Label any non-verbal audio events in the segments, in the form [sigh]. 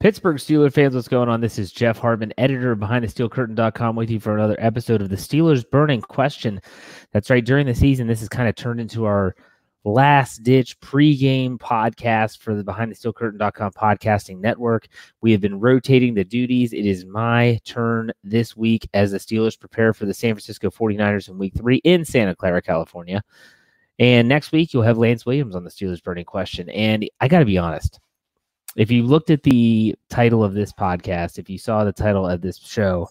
Pittsburgh Steelers fans, what's going on? This is Jeff Hartman, editor of BehindTheSteelCurtain.com, with you for another episode of the Steelers Burning Question. That's right. During the season, this has kind of turned into our last ditch pregame podcast for the BehindTheSteelCurtain.com podcasting network. We have been rotating the duties. It is my turn this week as the Steelers prepare for the San Francisco 49ers in week three in Santa Clara, California. And next week, you'll have Lance Williams on the Steelers Burning Question. And I got to be honest if you looked at the title of this podcast, if you saw the title of this show,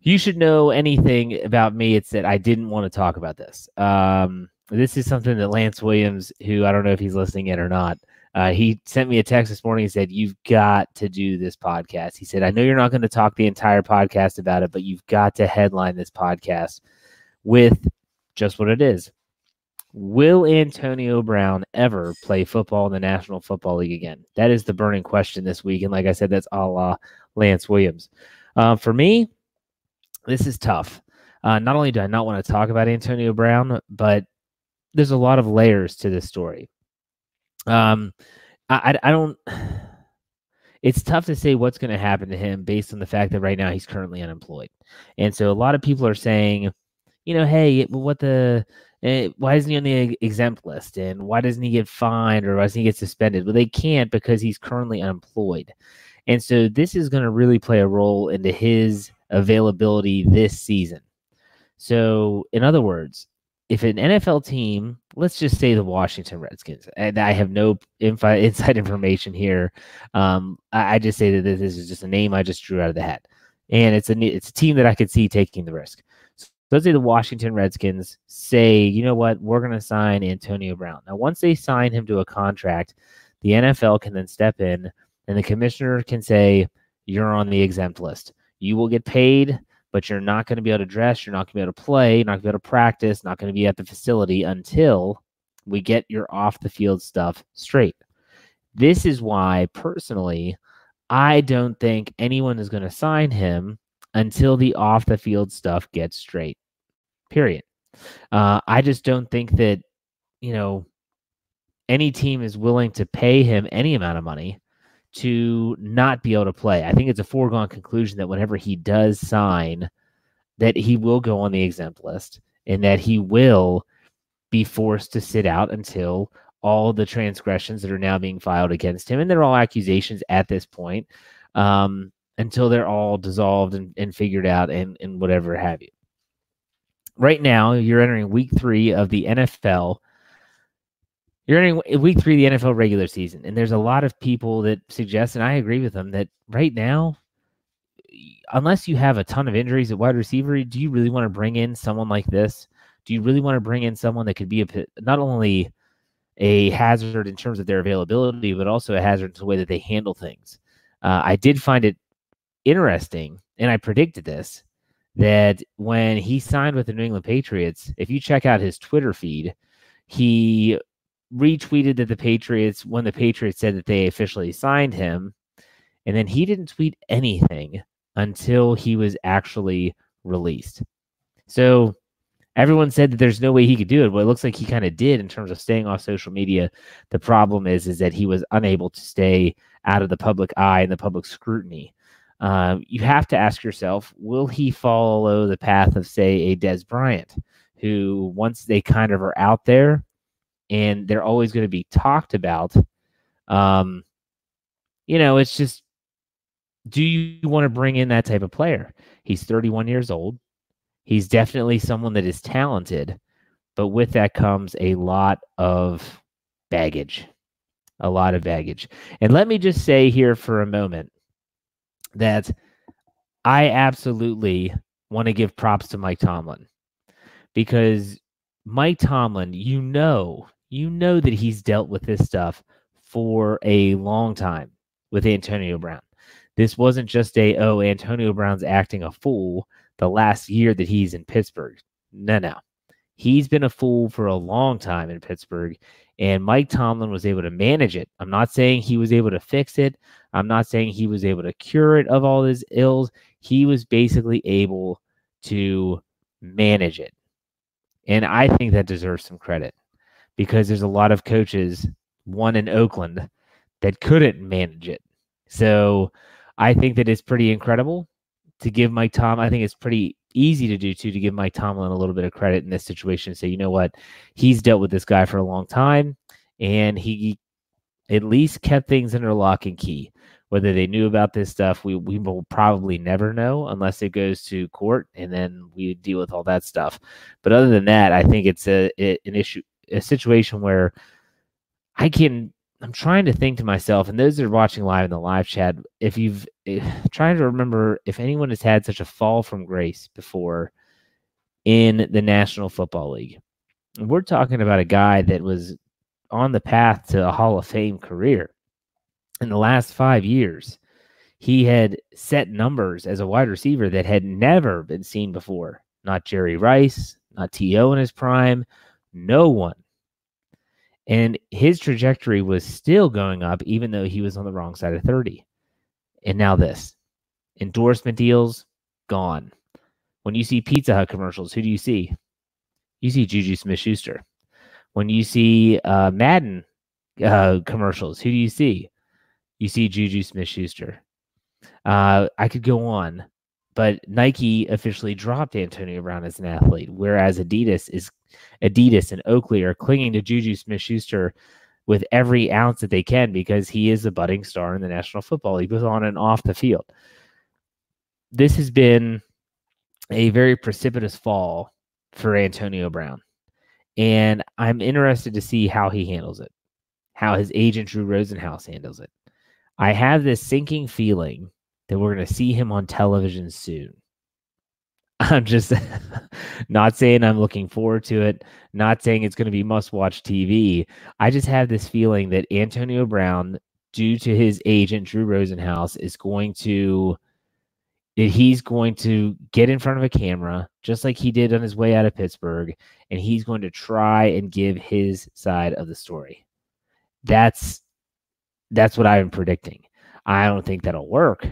you should know anything about me. It's that I didn't want to talk about this. Um, this is something that Lance Williams, who I don't know if he's listening in or not, uh, he sent me a text this morning. He said, You've got to do this podcast. He said, I know you're not going to talk the entire podcast about it, but you've got to headline this podcast with just what it is Will Antonio Brown ever play football in the National Football League again? That is the burning question this week. And like I said, that's a la Lance Williams. Uh, for me, this is tough. Uh, not only do I not want to talk about Antonio Brown, but there's a lot of layers to this story. Um, I, I, I don't. [sighs] It's tough to say what's going to happen to him based on the fact that right now he's currently unemployed, and so a lot of people are saying, you know, hey, what the Eh, why isn't he on the exempt list? And why doesn't he get fined or why doesn't he get suspended? Well, they can't because he's currently unemployed. And so this is going to really play a role into his availability this season. So, in other words, if an NFL team, let's just say the Washington Redskins, and I have no infi- [laughs] inside information here, um, I, I, just say that this is just a name I just drew out of the hat, and it's a it's a team that I could see taking the risk let's say the Washington Redskins say, you know what, we're going to sign Antonio Brown. Now, once they sign him to a contract, the NFL can then step in and the commissioner can say, you're on the exempt list. You will get paid, but you're not going to be able to dress. You're not going to be able to play. You're not going to be able to practice. Not going to be at the facility until we get your off the field stuff straight. This is why, personally, I don't think anyone is going to sign him until the off the field stuff gets straight period. Uh, I just don't think that, you know, any team is willing to pay him any amount of money to not be able to play. I think it's a foregone conclusion that whenever he does sign, that he will go on the exempt list and that he will be forced to sit out until all the transgressions that are now being filed against him, and they're all accusations at this point, um, until they're all dissolved and, and figured out and, and whatever have you right now you're entering week three of the NFL. You're entering week three of the NFL regular season, and there's a lot of people that suggest, and I agree with them, that right now, unless you have a ton of injuries at wide receiver, do you really want to bring in someone like this? Do you really want to bring in someone that could be a not only a hazard in terms of their availability, but also a hazard in the way that they handle things? Uh, I did find it interesting, and I predicted this that when he signed with the New England Patriots, if you check out his Twitter feed, he retweeted that the Patriots, when the Patriots said that they officially signed him, and then he didn't tweet anything until he was actually released. So everyone said that there's no way he could do it. Well, it looks like he kind of did in terms of staying off social media. The problem is, is that he was unable to stay out of the public eye and the public scrutiny um, you have to ask yourself will he follow the path of, say, a Dez Bryant, who once they kind of are out there and they're always going to be talked about, um, you know, it's just do you want to bring in that type of player? He's 31 years old. He's definitely someone that is talented, but with that comes a lot of baggage. A lot of baggage. And let me just say here for a moment that I absolutely want to give props to Mike Tomlin because Mike Tomlin, you know, you know that he's dealt with this stuff for a long time with Antonio Brown. This wasn't just a, oh, Antonio Brown's acting a fool the last year that he's in Pittsburgh. No, no. He's been a fool for a long time in Pittsburgh, and Mike Tomlin was able to manage it. I'm not saying he was able to fix it. I'm not saying he was able to cure it of all his ills. He was basically able to manage it. And I think that deserves some credit because there's a lot of coaches, one in Oakland, that couldn't manage it. So I think that it's pretty incredible to give Mike Tom. I think it's pretty easy to do too to give Mike Tomlin a little bit of credit in this situation and say, you know what, he's dealt with this guy for a long time, and he at least kept things under lock and key. Whether they knew about this stuff, we we will probably never know unless it goes to court, and then we deal with all that stuff. But other than that, I think it's a an issue, a situation where I can I'm trying to think to myself, and those that are watching live in the live chat, if you've eh, if, [sighs] trying to remember if anyone has had such a fall from grace before in the National Football League. we're talking about a guy that was on the path to a Hall of Fame career. In the last five years, he had set numbers as a wide receiver that had never been seen before. Not Jerry Rice, not T.O. in his prime, no one and his trajectory was still going up, even though he was on the wrong side of 30. And now this endorsement deals gone. When you see Pizza Hut commercials, who do you see? You see Juju Smith Schuster. When you see uh, Madden uh, commercials, who do you see? You see Juju Smith Schuster. Uh, I could go on, but Nike officially dropped Antonio Brown as an athlete, whereas Adidas is Adidas and Oakley are clinging to Juju Smith Schuster with every ounce that they can because he is a budding star in the National Football League, both on and off the field. This has been a very precipitous fall for Antonio Brown. And I'm interested to see how he handles it, how his agent Drew Rosenhaus handles it. I have this sinking feeling that we're going to see him on television soon. [laughs] I'm just [laughs] not saying I'm looking forward to it, not saying it's going to be must watch TV. I just have this feeling that Antonio Brown, due to his agent, Drew Rosenhaus, is going to. He's going to get in front of a camera, just like he did on his way out of Pittsburgh, and he's going to try and give his side of the story. That's that's what I'm predicting. I don't think that'll work,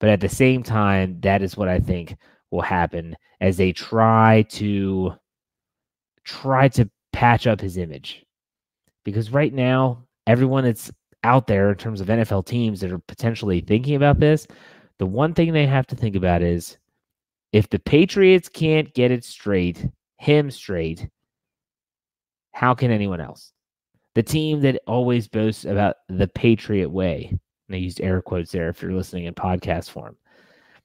but at the same time, that is what I think will happen as they try to try to patch up his image. Because right now, everyone that's out there in terms of NFL teams that are potentially thinking about this, the one thing they have to think about is if the Patriots can't get it straight, him straight, how can anyone else? The team that always boasts about the Patriot way, and I used air quotes there if you're listening in podcast form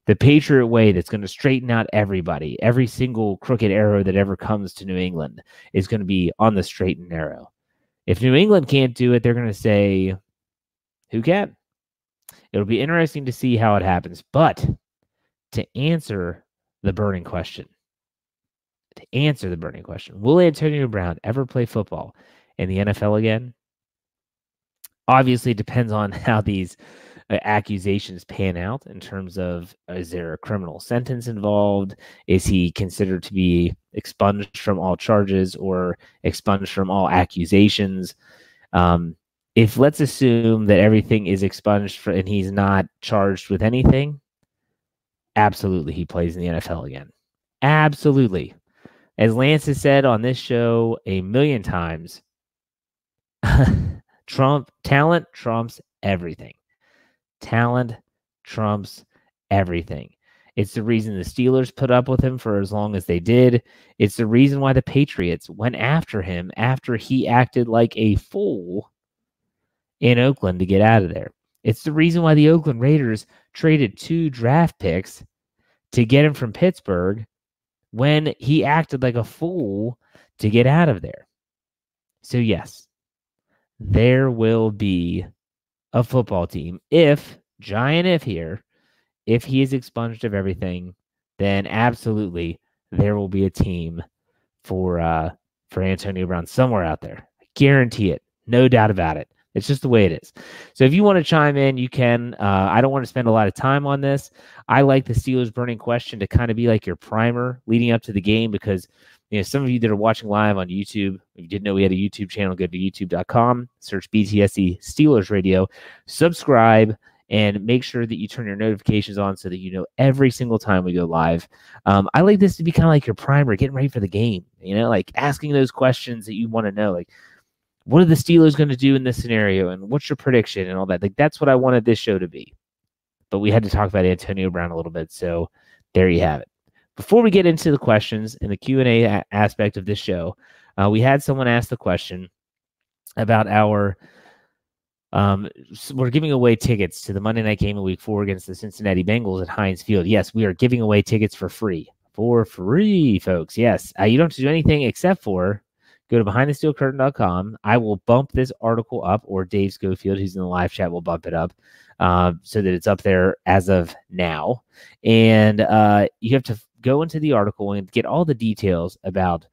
the Patriot way that's going to straighten out everybody. Every single crooked arrow that ever comes to New England is going to be on the straight and narrow. If New England can't do it, they're going to say, who can? It'll be interesting to see how it happens. But to answer the burning question, to answer the burning question, will Antonio Brown ever play football in the NFL again? Obviously, depends on [laughs] how these uh, accusations pan out in terms of is there a criminal sentence involved? Is he considered to be expunged from all charges or expunged from all accusations? Um, if let's assume that everything is expunged for, and he's not charged with anything, absolutely he plays in the NFL again. Absolutely. As Lance has said on this show a million times, [laughs] [laughs] Trump talent trumps everything. Talent trumps everything. It's the reason the Steelers put up with him for as long as they did. It's the reason why the Patriots went after him after he acted like a fool in Oakland to get out of there. It's the reason why the Oakland Raiders traded two draft picks to get him from Pittsburgh when he acted like a fool to get out of there. So, yes, there will be a football team. If, giant if here, if he is expunged of everything, then absolutely there will be a team for uh for Antonio Brown somewhere out there. I guarantee it. No doubt about it. It's just the way it is. So if you want to chime in, you can. Uh, I don't want to spend a lot of time on this. I like the Steelers burning question to kind of be like your primer leading up to the game because you know, some of you that are watching live on YouTube, if you didn't know we had a YouTube channel, go to youtube.com, search BTSC Steelers Radio, subscribe, and make sure that you turn your notifications on so that you know every single time we go live. Um, I like this to be kind of like your primer, getting ready for the game, you know, like asking those questions that you want to know. Like, what are the Steelers going to do in this scenario? And what's your prediction and all that? Like, that's what I wanted this show to be. But we had to talk about Antonio Brown a little bit. So there you have it. Before we get into the questions and the Q&A a- aspect of this show, uh, we had someone ask the question about our um, we're giving away tickets to the Monday night game of week four against the Cincinnati Bengals at Heinz Field. Yes, we are giving away tickets for free. For free, folks. Yes. Uh, you don't have to do anything except for go to behindthesteelcurtain.com. I will bump this article up, or Dave Schofield, who's in the live chat, will bump it up uh, so that it's up there as of now. And uh, you have to go into the article and get all the details about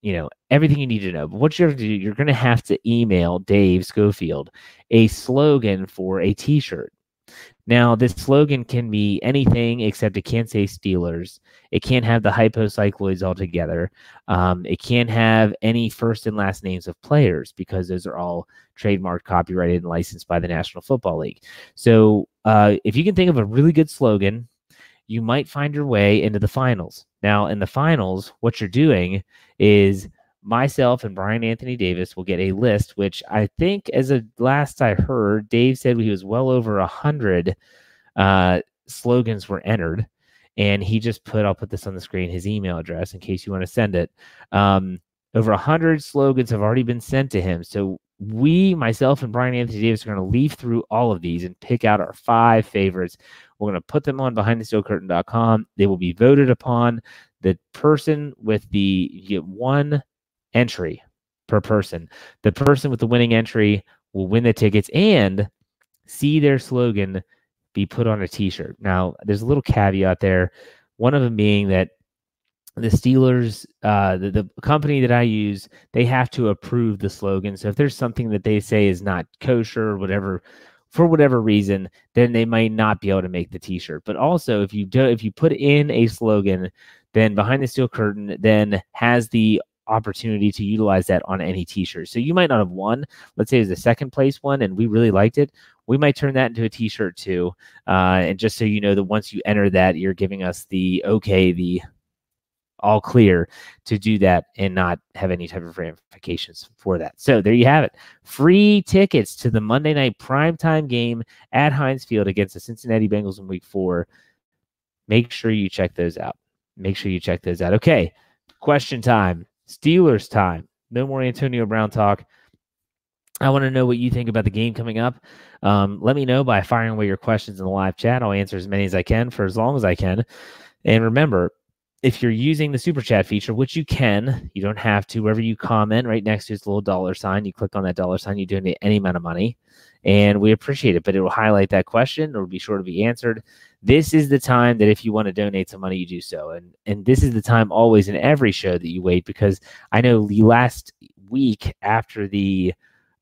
you know everything you need to know. But what you're going to do, you're going to have to email Dave Schofield a slogan for a T-shirt. Now, this slogan can be anything except it can't say Steelers. It can't have the hypocycloids altogether. Um, it can't have any first and last names of players because those are all trademarked, copyrighted, and licensed by the National Football League. So, uh, if you can think of a really good slogan, you might find your way into the finals. Now, in the finals, what you're doing is myself and Brian Anthony Davis will get a list, which I think, as a last I heard, Dave said he was well over a hundred uh, slogans were entered, and he just put I'll put this on the screen his email address in case you want to send it. Um, over a hundred slogans have already been sent to him, so we, myself, and Brian Anthony Davis are going to leaf through all of these and pick out our five favorites. We're going to put them on behindthesteelcurtain.com. They will be voted upon. The person with the you get one entry per person. The person with the winning entry will win the tickets and see their slogan be put on a t-shirt. Now, there's a little caveat there. One of them being that the Steelers, uh, the, the company that I use, they have to approve the slogan. So if there's something that they say is not kosher or whatever, for whatever reason, then they might not be able to make the T-shirt. But also, if you do, if you put in a slogan, then behind the steel curtain then has the opportunity to utilize that on any t-shirt. So you might not have won. Let's say it was the second place one and we really liked it. We might turn that into a t-shirt too. Uh, and just so you know that once you enter that, you're giving us the okay, the all clear to do that and not have any type of ramifications for that. So there you have it. Free tickets to the Monday night primetime game at Heinz Field against the Cincinnati Bengals in week four. Make sure you check those out. Make sure you check those out. Okay. Question time. Steelers time. No more Antonio Brown talk. I want to know what you think about the game coming up. Um, let me know by firing away your questions in the live chat. I'll answer as many as I can for as long as I can. And remember, if you're using the super chat feature, which you can, you don't have to. Wherever you comment, right next to this little dollar sign, you click on that dollar sign, you donate any amount of money, and we appreciate it. But it will highlight that question, or be sure to be answered. This is the time that if you want to donate some money, you do so, and and this is the time always in every show that you wait because I know the last week after the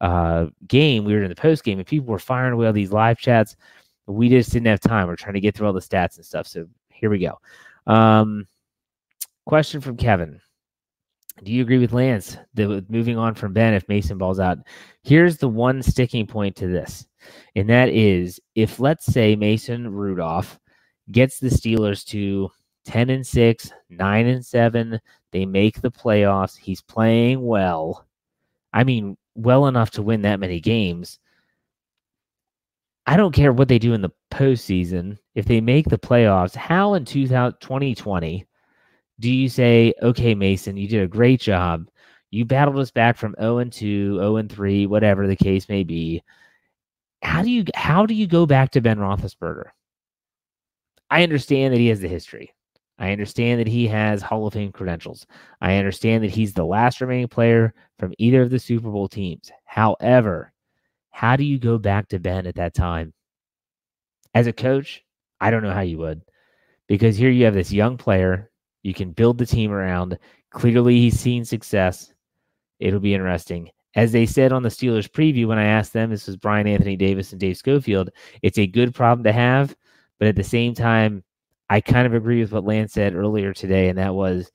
uh, game, we were in the post game, and people were firing away all these live chats. We just didn't have time. We're trying to get through all the stats and stuff. So here we go. Um, Question from Kevin. Do you agree with Lance that moving on from Ben if Mason balls out? Here's the one sticking point to this, and that is if let's say Mason Rudolph gets the Steelers to 10 and 6, 9 and 7, they make the playoffs, he's playing well. I mean, well enough to win that many games. I don't care what they do in the postseason. If they make the playoffs, how in 2020 do you say, okay, Mason, you did a great job. You battled us back from 0 and 2, 0 and 3, whatever the case may be. How do you how do you go back to Ben Roethlisberger? I understand that he has the history. I understand that he has Hall of Fame credentials. I understand that he's the last remaining player from either of the Super Bowl teams. However, how do you go back to Ben at that time? As a coach, I don't know how you would. Because here you have this young player you can build the team around. Clearly, he's seen success. It'll be interesting. As they said on the Steelers preview, when I asked them, this was Brian Anthony Davis and Dave Schofield, it's a good problem to have. But at the same time, I kind of agree with what Lance said earlier today, and that was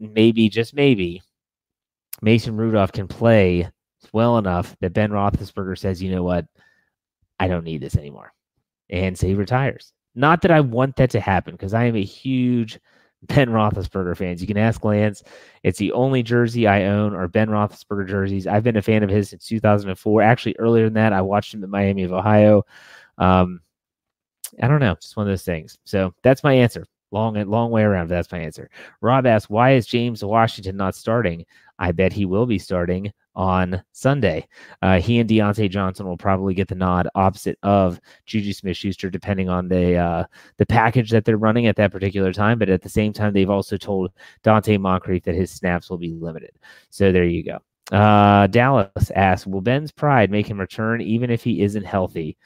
maybe, just maybe, Mason Rudolph can play well enough that Ben Roethlisberger says, you know what, I don't need this anymore. And so he retires. Not that I want that to happen because I am a huge Ben Roethlisberger fans. You can ask Lance. It's the only jersey I own are Ben Roethlisberger jerseys. I've been a fan of his since 2004. Actually, earlier than that, I watched him at Miami of Ohio. Um, I don't know, just one of those things. So that's my answer. Long long way around. That's my answer. Rob asks, why is James Washington not starting? I bet he will be starting on Sunday. Uh, he and Diontae Johnson will probably get the nod opposite of Juju Smith Schuster, depending on the uh, the package that they're running at that particular time. But at the same time, they've also told Donte Moncrief that his snaps will be limited. So there you go. Uh, Dallas asks, will Ben's pride make him return even if he isn't healthy?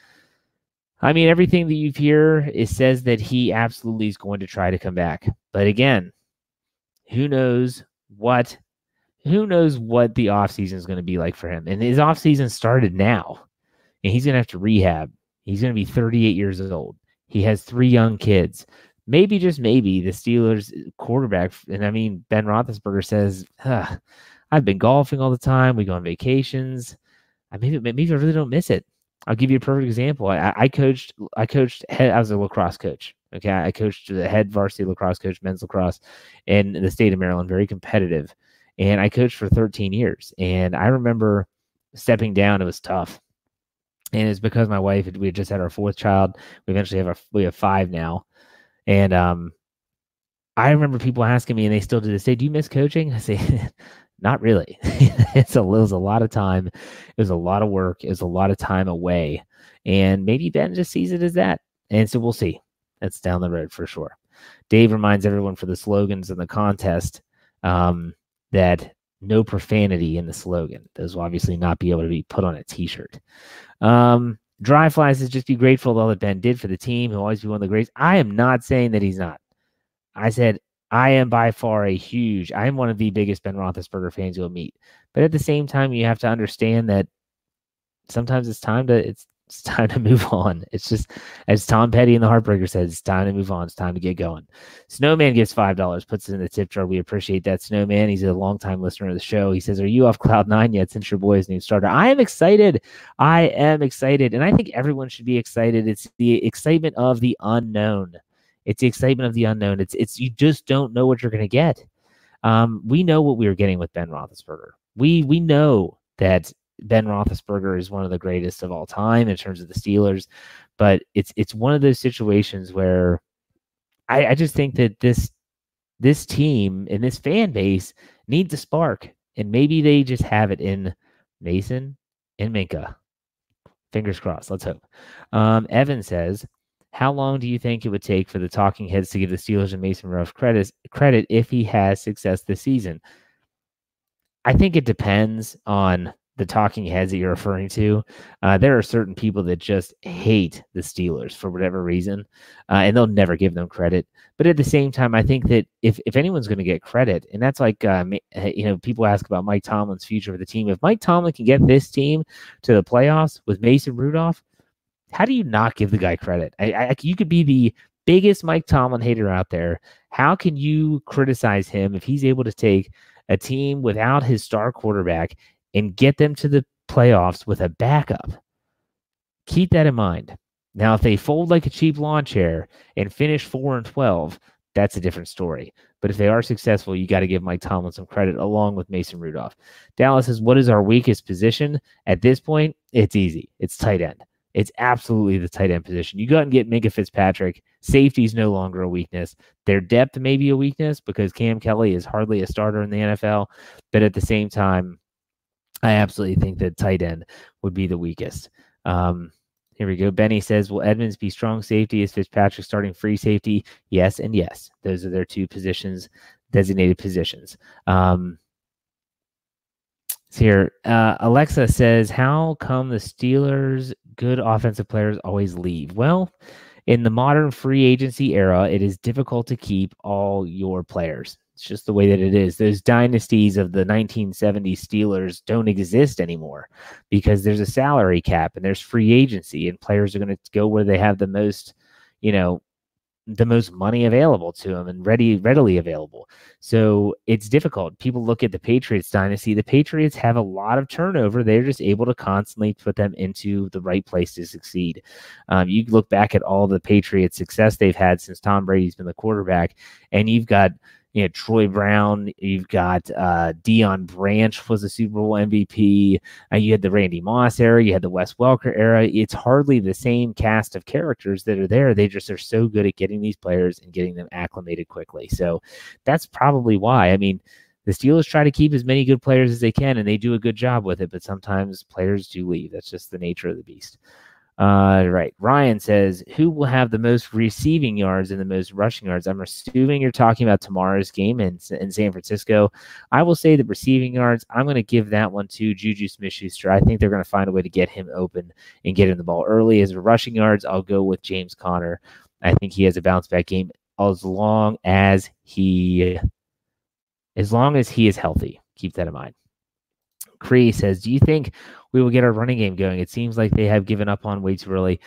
I mean, everything that you hear is says that he absolutely is going to try to come back. But again, who knows what who knows what the offseason is going to be like for him. And his offseason started now. And he's going to have to rehab. He's going to be 38 years old. He has three young kids. Maybe just maybe the Steelers quarterback, and I mean Ben Roethlisberger says, "I've been golfing all the time. We go on vacations. I maybe maybe I really don't miss it. I'll give you a perfect example. I, I coached, I coached, head, I was a lacrosse coach. Okay. I coached the head varsity lacrosse coach, men's lacrosse in the state of Maryland, very competitive. And I coached for 13 years. And I remember stepping down, it was tough. And it's because my wife, we had just had our fourth child. We eventually have our, we have five now. And, um, I remember people asking me, and they still do this day, do you miss coaching? I say, [laughs] not really. [laughs] it's a, it was a lot of time. It was a lot of work. It was a lot of time away. And maybe Ben just sees it as that. And so we'll see. That's down the road for sure. Dave reminds everyone for the slogans and the contest um, that no profanity in the slogan. Those will obviously not be able to be put on a t shirt. Um, Dry Fly says just be grateful all that Ben did for the team. He'll always be one of the greats. I am not saying that he's not. I said I am by far a huge, I am one of the biggest Ben Roethlisberger fans you'll meet. But at the same time, you have to understand that sometimes it's time to it's it's time to [laughs] move on. It's just as Tom Petty and the Heartbreaker said, it's time to move on. It's time to get going. Snowman gives five dollars, puts it in the tip jar. We appreciate that. Snowman, he's a longtime listener of the show. He says, Are you off cloud nine yet since your boy's new starter? I am excited. I am excited. And I think everyone should be excited. It's the excitement of the unknown. It's the excitement of the unknown. It's it's you just don't know what you're going to get. Um, we know what we were getting with Ben Roethlisberger. We we know that Ben Roethlisberger is one of the greatest of all time in terms of the Steelers, but it's it's one of those situations where I, I just think that this this team and this fan base needs a spark, and maybe they just have it in Mason and Minkah. Fingers crossed. Let's hope. Um, Evan says how long do you think it would take for the talking heads to give the Steelers and Mason Rudolph credit credit if he has success this season? I think it depends on the talking heads that you're referring to. Uh, there are certain people that just hate the Steelers for whatever reason, uh, and they'll never give them credit. But at the same time, I think that if if anyone's going to get credit, and that's like uh, you know people ask about Mike Tomlin's future for the team. If Mike Tomlin can get this team to the playoffs with Mason Rudolph, how do you not give the guy credit? I, I, you could be the biggest Mike Tomlin hater out there. How can you criticize him if he's able to take a team without his star quarterback and get them to the playoffs with a backup? Keep that in mind. Now, if they fold like a cheap lawn chair and finish four and twelve, that's a different story. But if they are successful, you got to give Mike Tomlin some credit along with Mason Rudolph. Dallas says, What is our weakest position? At this point, it's easy. It's tight end. It's absolutely the tight end position. You go out and get Minkah Fitzpatrick. Safety is no longer a weakness. Their depth may be a weakness because Kam Kelly is hardly a starter in the NFL. But at the same time, I absolutely think that tight end would be the weakest. Um, here we go. Benny says, Will Edmunds be strong safety? Is Fitzpatrick starting free safety? Yes, and yes. Those are their two positions, designated positions. Um, here, uh, Alexa says, How come the Steelers' good offensive players always leave? Well, in the modern free agency era, it is difficult to keep all your players. It's just the way that it is. Those dynasties of the 1970s Steelers don't exist anymore because there's a salary cap and there's free agency, and players are going to go where they have the most, you know, the most money available to them and ready readily available. So it's difficult. People look at the Patriots dynasty. The Patriots have a lot of turnover. They're just able to constantly put them into the right place to succeed. Um, you look back at all the Patriots' success they've had since Tom Brady's been the quarterback, and you've got you know Troy Brown, you've got uh, Deion Branch was a Super Bowl MVP. Uh, you had the Randy Moss era, you had the Wes Welker era. It's hardly the same cast of characters that are there. They just are so good at getting these players and getting them acclimated quickly. So that's probably why. I mean, the Steelers try to keep as many good players as they can, and they do a good job with it. But sometimes players do leave. That's just the nature of the beast. Uh, right. Ryan says, who will have the most receiving yards and the most rushing yards? I'm assuming you're talking about tomorrow's game in, in San Francisco. I will say the receiving yards, I'm going to give that one to Juju Smith Schuster. I think they're going to find a way to get him open and get him the ball early. As rushing yards, I'll go with James Conner. I think he has a bounce back game as long as he as long as he is healthy. Keep that in mind. Cree says, Do you think we will get our running game going. It seems like they have given up on way too early.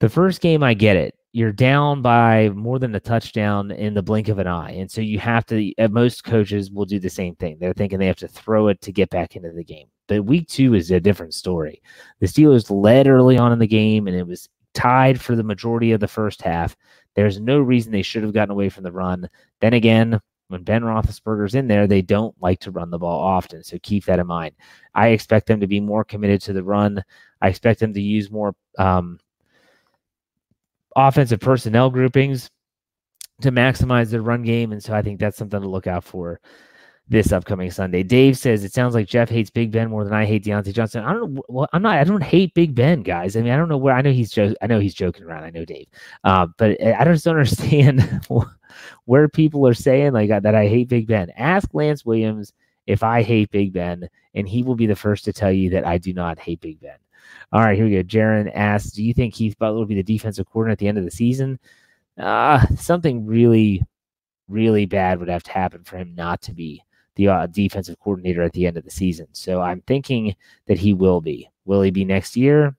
The first game, I get it. You're down by more than a touchdown in the blink of an eye. And so you have to, most coaches will do the same thing. They're thinking they have to throw it to get back into the game. But week two is a different story. The Steelers led early on in the game, and it was tied for the majority of the first half. There's no reason they should have gotten away from the run. Then again, when Ben Roethlisberger's in there, they don't like to run the ball often. So keep that in mind. I expect them to be more committed to the run. I expect them to use more um, offensive personnel groupings to maximize their run game. And so I think that's something to look out for this upcoming Sunday. Dave says it sounds like Jeff hates Big Ben more than I hate Diontae Johnson. I don't. Well, I'm not. I don't hate Big Ben, guys. I mean, I don't know where. I know he's. Jo- I know he's joking around. I know Dave. Uh, but I just don't [laughs] understand where people are saying like that I hate Big Ben. Ask Lance Williams if I hate Big Ben, and he will be the first to tell you that I do not hate Big Ben. All right, here we go. Jaron asks, "Do you think Keith Butler will be the defensive coordinator at the end of the season?" Uh, something really, really bad would have to happen for him not to be the uh, defensive coordinator at the end of the season. So I'm thinking that he will be. Will he be next year?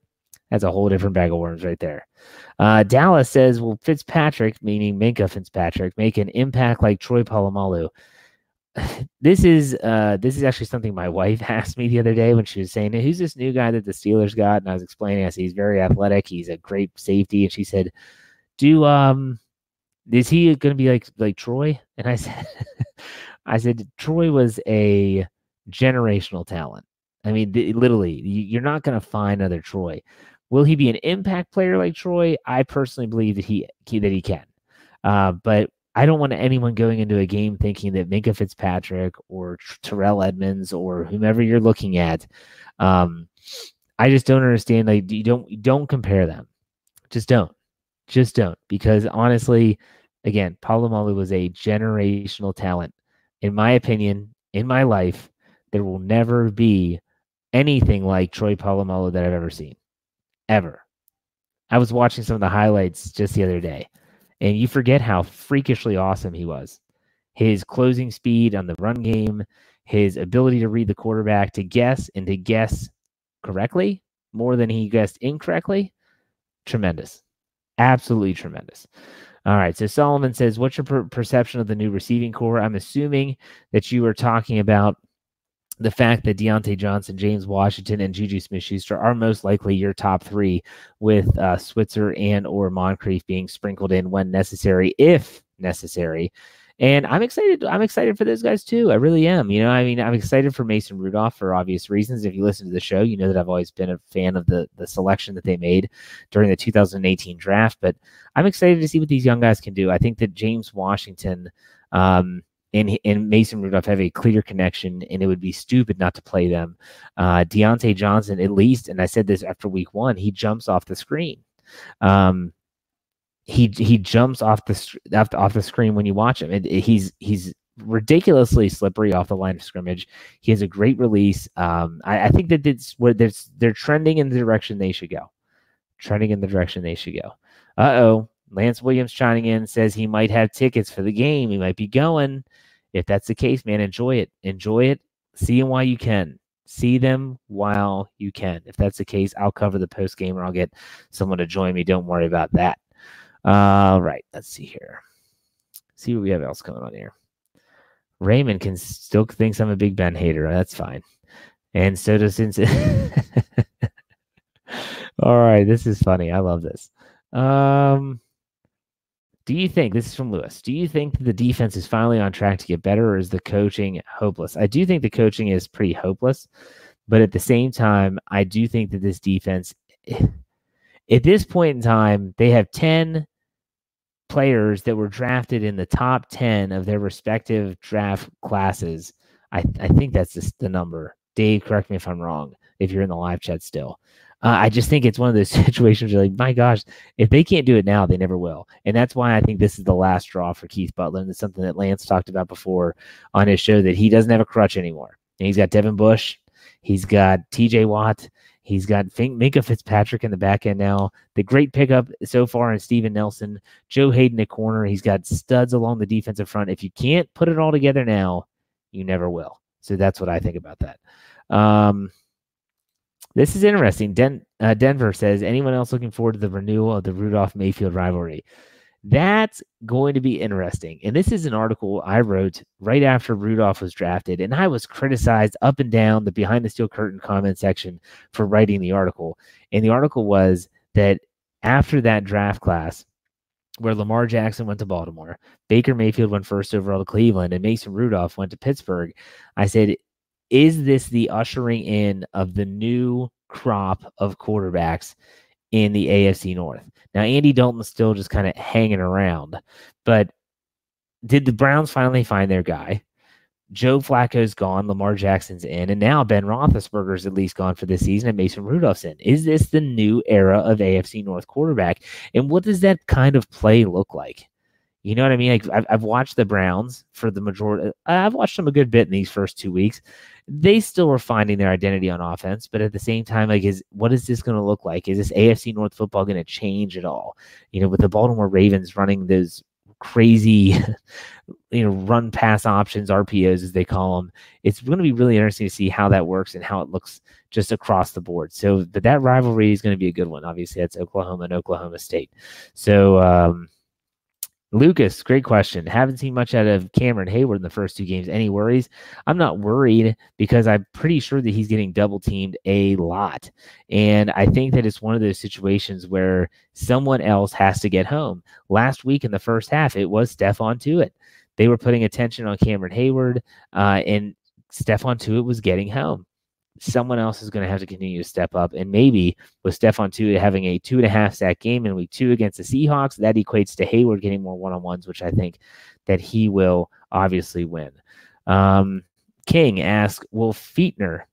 That's a whole different bag of worms right there. Uh, Dallas says, "Will Fitzpatrick, meaning Minkah Fitzpatrick, make an impact like Troy Polamalu?" [sighs] This is uh, this is actually something my wife [laughs] asked me the other day when she was saying, "Who's this new guy that the Steelers got?" And I was explaining, I said, "He's very athletic. He's a great safety." And she said, "Do um, is he going to be like like Troy?" And I said, [laughs] "I said Troy was a generational talent. I mean, th- literally, you're not going to find another Troy." Will he be an impact player like Troy? I personally believe that he, he that he can. Uh, but I don't want anyone going into a game thinking that Minkah Fitzpatrick or Terrell Edmunds or whomever you're looking at. Um, I just don't understand. Like you don't don't compare them. Just don't. Just don't. Because honestly, again, Polamalu was a generational talent. In my opinion, in my life, there will never be anything like Troy Polamalu that I've ever seen ever. I was watching some of the highlights just the other day, and you forget how freakishly awesome he was. His closing speed on the run game, his ability to read the quarterback, to guess and to guess correctly more than he guessed incorrectly. Tremendous. Absolutely tremendous. All right. So Solomon says, What's your per- perception of the new receiving corps?" I'm assuming that you are talking about the fact that Diontae Johnson, James Washington, and Juju Smith-Schuster are most likely your top three, with uh, Switzer and or Moncrief being sprinkled in when necessary, if necessary. And I'm excited. I'm excited for those guys too. I really am. You know, I mean, I'm excited for Mason Rudolph for obvious reasons. If you listen to the show, you know that I've always been a fan of the the selection that they made during the 2018 draft. But I'm excited to see what these young guys can do. I think that James Washington, um, and, and Mason Rudolph have a clear connection, and it would be stupid not to play them. Uh, Diontae Johnson, at least, and I said this after week one, he jumps off the screen. Um, he he jumps off the off the, off the screen when you watch him. It, he's he's ridiculously slippery off the line of scrimmage. He has a great release. Um, I, I think that it's where there's they're trending in the direction they should go. Trending in the direction they should go. Uh oh, Lance Williams chiming in says he might have tickets for the game. He might be going. If that's the case, man, enjoy it. Enjoy it. See them while you can. See them while you can. If that's the case, I'll cover the post game or I'll get someone to join me. Don't worry about that. All right, let's see here. See what we have else going on here. Raymond can still thinks I'm a Big Ben hater. That's fine. And so does Cincinnati. [laughs] All right, this is funny. I love this. Um, do you think this is from Lewis? Do you think the defense is finally on track to get better, or is the coaching hopeless? I do think the coaching is pretty hopeless, but at the same time, I do think that this defense, at this point in time, they have ten players that were drafted in the top ten of their respective draft classes. I I think that's just the number. Dave, correct me if I'm wrong. If you're in the live chat still, uh, I just think it's one of those [laughs] situations where, like, my gosh, if they can't do it now, they never will. And that's why I think this is the last straw for Keith Butler. And it's something that Lance talked about before on his show that he doesn't have a crutch anymore. And he's got Devin Bush, he's got TJ Watt, he's got Minkah Fitzpatrick in the back end now. The great pickup so far in Steven Nelson, Joe Haden at corner. He's got studs along the defensive front. If you can't put it all together now, you never will. So that's what I think about that. Um, this is interesting. Den- uh, Denver says, anyone else looking forward to the renewal of the Rudolph Mayfield rivalry? That's going to be interesting. And this is an article I wrote right after Rudolph was drafted. And I was criticized up and down the behind the steel curtain comment section for writing the article. And the article was that after that draft class, where Lamar Jackson went to Baltimore, Baker Mayfield went first overall to Cleveland, and Mason Rudolph went to Pittsburgh. I said is this the ushering in of the new crop of quarterbacks in the AFC North? Now, Andy Dalton's still just kind of hanging around, but did the Browns finally find their guy? Joe Flacco's gone, Lamar Jackson's in, and now Ben Roethlisberger's at least gone for this season, and Mason Rudolph's in. Is this the new era of AFC North quarterback? And what does that kind of play look like? You know what I mean? Like I've, I've watched the Browns for the majority. I've watched them a good bit in these first two weeks. They still were finding their identity on offense, but at the same time, like, is what is this going to look like? Is this AFC North football going to change at all? You know, with the Baltimore Ravens running those crazy, [laughs] you know, run pass options, RPOs as they call them. It's going to be really interesting to see how that works and how it looks just across the board. So, but that rivalry is going to be a good one. Obviously, that's Oklahoma and Oklahoma State. So, um, Lucas, great question. Haven't seen much out of Cameron Heyward in the first two games. Any worries? I'm not worried because I'm pretty sure that he's getting double teamed a lot. And I think that it's one of those situations where someone else has to get home. Last week in the first half, it was Stephon Tuitt. They were putting attention on Cameron Heyward, uh, and Stephon Tuitt was getting home someone else is going to have to continue to step up. And maybe with Stephon Tuitt having a two and a half sack game in week two against the Seahawks, that equates to Heyward getting more one on ones, which I think that he will obviously win. Um, King asks, will Fichtner,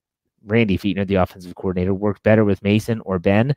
Randy Fichtner, the offensive coordinator, work better with Mason or Ben?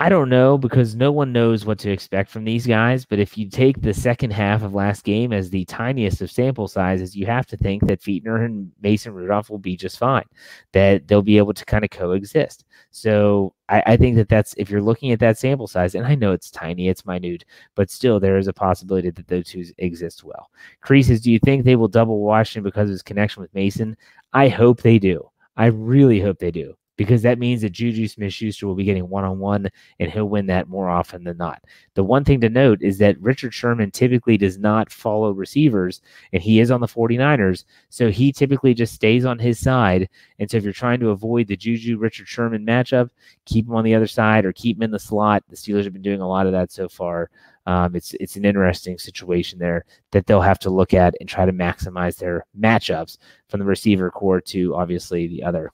I don't know because no one knows what to expect from these guys. But if you take the second half of last game as the tiniest of sample sizes, you have to think that Fichtner and Mason Rudolph will be just fine, that they'll be able to kind of coexist. So I, I, think that that's if you're looking at that sample size, and I know it's tiny, it's minute, but still there is a possibility that those two exist well. Creases, do you think they will double Washington because of his connection with Mason? I hope they do. I really hope they do because that means that Juju Smith Schuster will be getting one on one and he'll win that more often than not. The one thing to note is that Richard Sherman typically does not follow receivers, and he is on the 49ers. So he typically just stays on his side. And so if you're trying to avoid the Juju Richard Sherman matchup, keep him on the other side or keep him in the slot. The Steelers have been doing a lot of that so far. Um, it's it's an interesting situation there that they'll have to look at and try to maximize their matchups from the receiver corps to obviously the other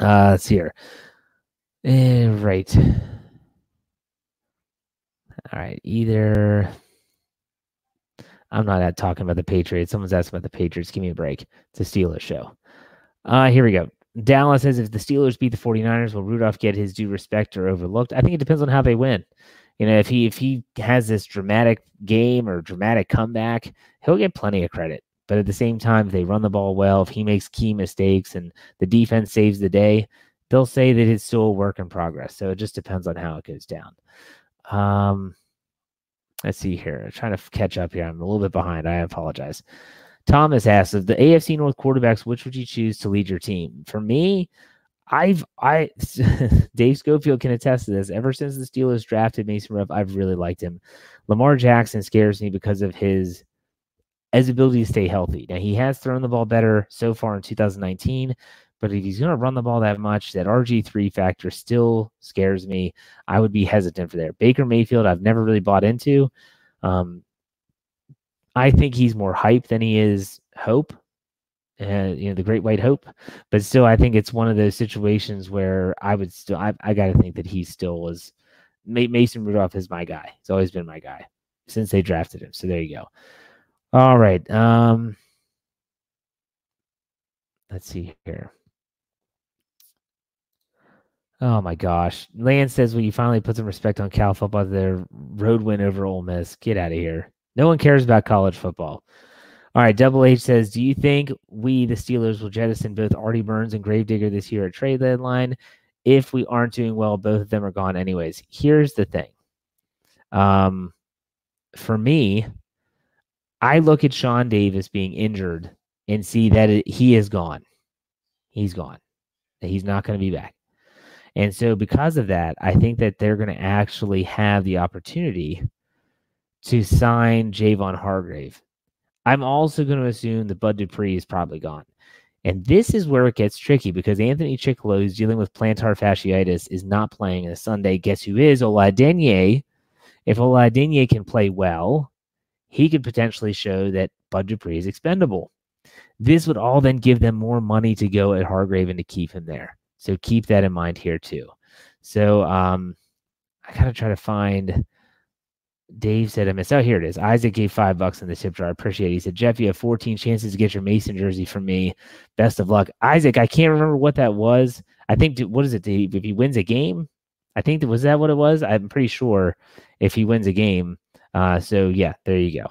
uh, let's see here. Eh, right. All right. Either I'm not talking about the Patriots. Someone's asking about the Patriots. Give me a break. It's a Steelers show. Uh, here we go. Dallas says if the Steelers beat the 49ers, will Rudolph get his due respect or overlooked? I think it depends on how they win. You know, if he if he has this dramatic game or dramatic comeback, he'll get plenty of credit. But at the same time, if they run the ball well, if he makes key mistakes and the defense saves the day, they'll say that it's still a work in progress. So it just depends on how it goes down. Um, let's see here. I'm trying to catch up here. I'm a little bit behind. I apologize. Thomas asks, of the AFC North quarterbacks, which would you choose to lead your team? For me, I've I [laughs] Dave Schofield can attest to this. Ever since the Steelers drafted Mason Rudolph, I've really liked him. Lamar Jackson scares me because of his his ability to stay healthy. Now he has thrown the ball better so far in 2019, but if he's going to run the ball that much, that RG3 factor still scares me. I would be hesitant for there. Baker Mayfield, I've never really bought into. Um, I think he's more hype than he is hope. Uh, you know, the great white hope, but still, I think it's one of those situations where I would still, I, I got to think that he still was. Mason Rudolph is my guy. He's always been my guy since they drafted him. So there you go. All right. Um, let's see here. Oh my gosh. Lance says, "Will you finally put some respect on Cal football? Their road win over Ole Miss. Get out of here. No one cares about college football." All right. Double H says, "Do you think we, the Steelers, will jettison both Artie Burns and Gravedigger this year at trade deadline? If we aren't doing well, both of them are gone anyways." Here's the thing. Um, for me, I look at Sean Davis being injured and see that it, he is gone. He's gone. He's not going to be back. And so, because of that, I think that they're going to actually have the opportunity to sign Javon Hargrave. I'm also going to assume that Bud Dupree is probably gone. And this is where it gets tricky because Anthony Chickillo, who's dealing with plantar fasciitis, is not playing on Sunday. Guess who is? Ola Adeniyi. If Ola Adeniyi can play well, he could potentially show that Bud Dupree is expendable. This would all then give them more money to go at Hargrave and to keep him there. So keep that in mind here too. So um, I gotta try to find. Dave said I missed. Oh, here it is. Isaac gave five bucks in the tip jar. I appreciate it. He said, Jeff, you have 14 chances to get your Mason jersey from me. Best of luck. Isaac, I can't remember what that was. I think, what is it? If he wins a game, I think that was that what it was? I'm pretty sure if he wins a game. Uh, so yeah, there you go.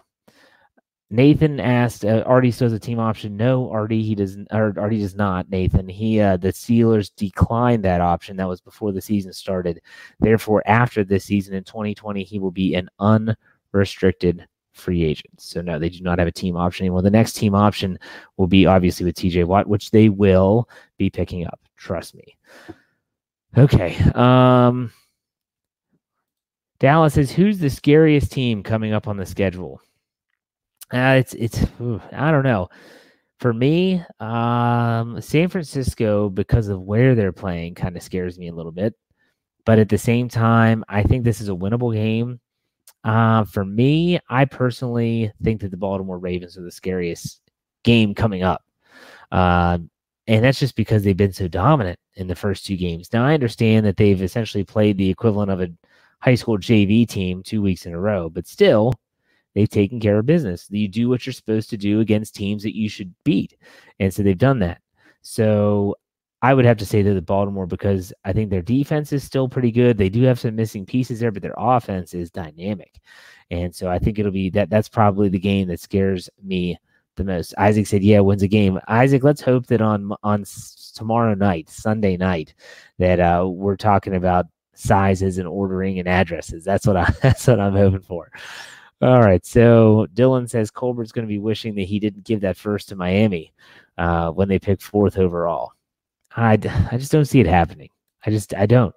Nathan asked, uh, Artie still has a team option. No, Artie, he doesn't, or Artie does not, Nathan. He, uh, the Steelers declined that option. That was before the season started. Therefore, after this season in 2020, he will be an unrestricted free agent. So, no, they do not have a team option anymore. The next team option will be obviously with TJ Watt, which they will be picking up. Trust me. Okay. Um, Dallas says, who's the scariest team coming up on the schedule? Uh, it's it's ooh, I don't know. For me, um, San Francisco because of where they're playing kind of scares me a little bit. But at the same time, I think this is a winnable game. Uh, for me, I personally think that the Baltimore Ravens are the scariest game coming up. Uh, and that's just because they've been so dominant in the first two games. Now, I understand that they've essentially played the equivalent of a high school JV team two weeks in a row, but still, they've taken care of business. You do what you're supposed to do against teams that you should beat. And so they've done that. So I would have to say that the Baltimore because I think their defense is still pretty good. They do have some missing pieces there, but their offense is dynamic. And so I think it'll be that that's probably the game that scares me the most. Isaac said, "Yeah, wins a game." Isaac, let's hope that on on tomorrow night, Sunday night, that uh, we're talking about sizes and ordering and addresses. That's what I [laughs] that's what I'm hoping for. All right. So Dylan says Colbert's going to be wishing that he didn't give that first to Miami uh, when they picked fourth overall. I, I just don't see it happening. I just, I don't.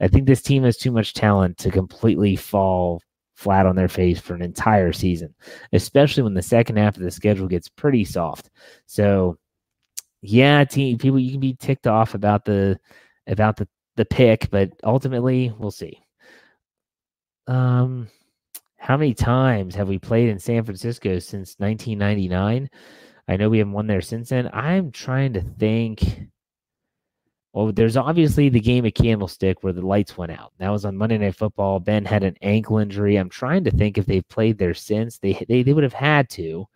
I think this team has too much talent to completely fall flat on their face for an entire season, especially when the second half of the schedule gets pretty soft. So, yeah, team people, you can be ticked off about the about the the pick, but ultimately, we'll see. Um, how many times have we played in San Francisco since 1999? I know we haven't won there since then. I'm trying to think. Well, there's obviously the game at Candlestick where the lights went out. That was on Monday Night Football. Ben had an ankle injury. I'm trying to think if they've played there since. They they, they would have had to,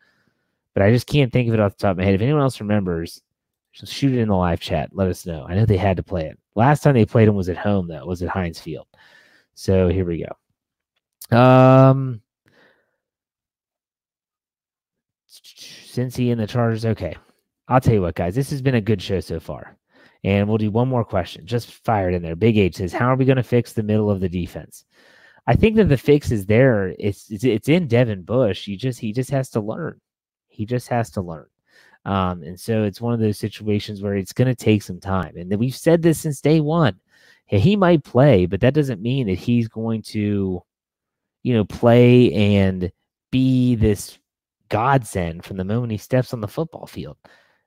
but I just can't think of it off the top of my head. If anyone else remembers, shoot it in the live chat. Let us know. I know they had to play it. Last time they played them was at home, though. Was at Heinz Field. So here we go. Um, Cincy and the Chargers. Okay. I'll tell you what, guys, this has been a good show so far. And we'll do one more question. Just fired in there. Big H says, How are we going to fix the middle of the defense? I think that the fix is there. It's, it's it's in Devin Bush. You just he just has to learn. He just has to learn. Um, and so it's one of those situations where it's going to take some time. And we've said this since day one. He might play, but that doesn't mean that he's going to, you know, play and be this godsend from the moment he steps on the football field.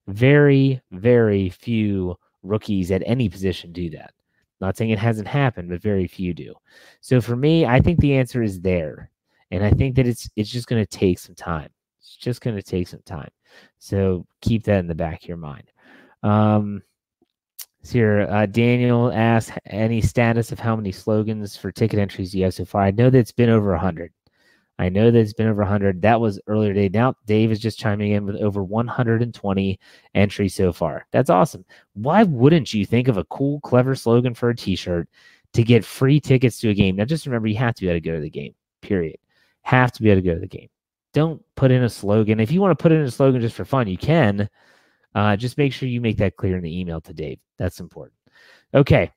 Very, very few rookies at any position do that. Not saying it hasn't happened, but very few do. So for me, I think the answer is there. And I think that it's it's just going to take some time. It's just going to take some time. So keep that in the back of your mind. Um, so here, uh, Daniel asked any status of how many slogans for ticket entries you have so far. I know that it's been over 100. I know that it's been over 100. That was earlier today. Now Dave is just chiming in with over 120 entries so far. That's awesome. Why wouldn't you think of a cool, clever slogan for a T-shirt to get free tickets to a game? Now just remember, you have to be able to go to the game. Period. Have to be able to go to the game. Don't put in a slogan. If you want to put in a slogan just for fun, you can. Uh, just make sure you make that clear in the email to Dave. That's important. Okay,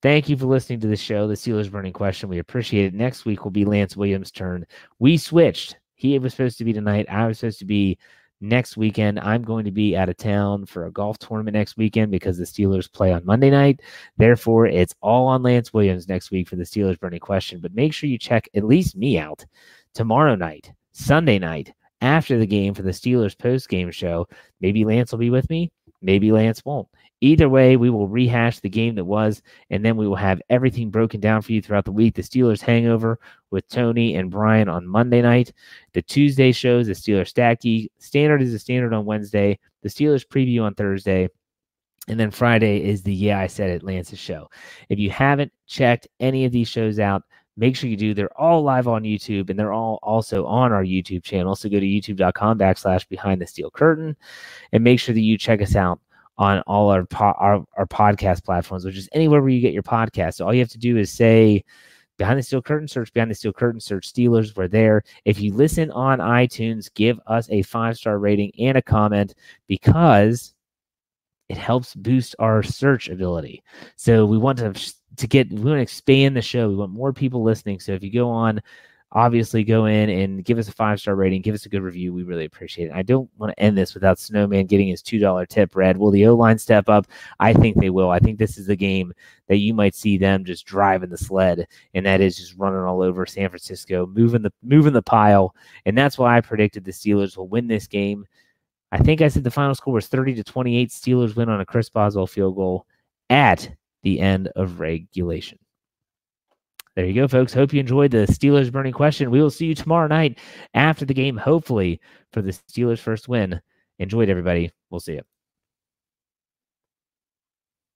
Thank you for listening to the show, the Steelers Burning Question. We appreciate it. Next week will be Lance Williams' turn. We switched. He was supposed to be tonight. I was supposed to be next weekend. I'm going to be out of town for a golf tournament next weekend because the Steelers play on Monday night. Therefore, it's all on Lance Williams next week for the Steelers Burning Question. But make sure you check at least me out tomorrow night, Sunday night, after the game for the Steelers post game show. Maybe Lance will be with me. Maybe Lance won't. Either way, we will rehash the game that was, and then we will have everything broken down for you throughout the week. The Steelers hangover with Tony and Brian on Monday night. The Tuesday shows the Steelers Stacky. Standard is the standard on Wednesday. The Steelers preview on Thursday. And then Friday is the Yeah, I Said It Lance's show. If you haven't checked any of these shows out, make sure you do. They're all live on YouTube and they're all also on our YouTube channel. So go to youtube.com backslash behind the steel curtain and make sure that you check us out on all our, po- our our podcast platforms, which is anywhere where you get your podcast. So all you have to do is say behind the steel curtain search behind the steel curtain search steelers we're there if you listen on itunes give us a five star rating and a comment because it helps boost our search ability so we want to to get we want to expand the show we want more people listening so if you go on obviously go in and give us a five star rating, give us a good review. We really appreciate it. I don't want to end this without Snowman getting his $2 tip Red. Will the O line step up? I think they will. I think this is the game that you might see them just driving the sled, and that is just running all over San Francisco, moving the moving the pile. And that's why I predicted the Steelers will win this game. I think I said the final score was 30 to 28. Steelers win on a Chris Boswell field goal at the end of regulation. There you go, folks. Hope you enjoyed the Steelers burning question. We will see you tomorrow night after the game, hopefully, for the Steelers' first win. Enjoyed, everybody. We'll see you.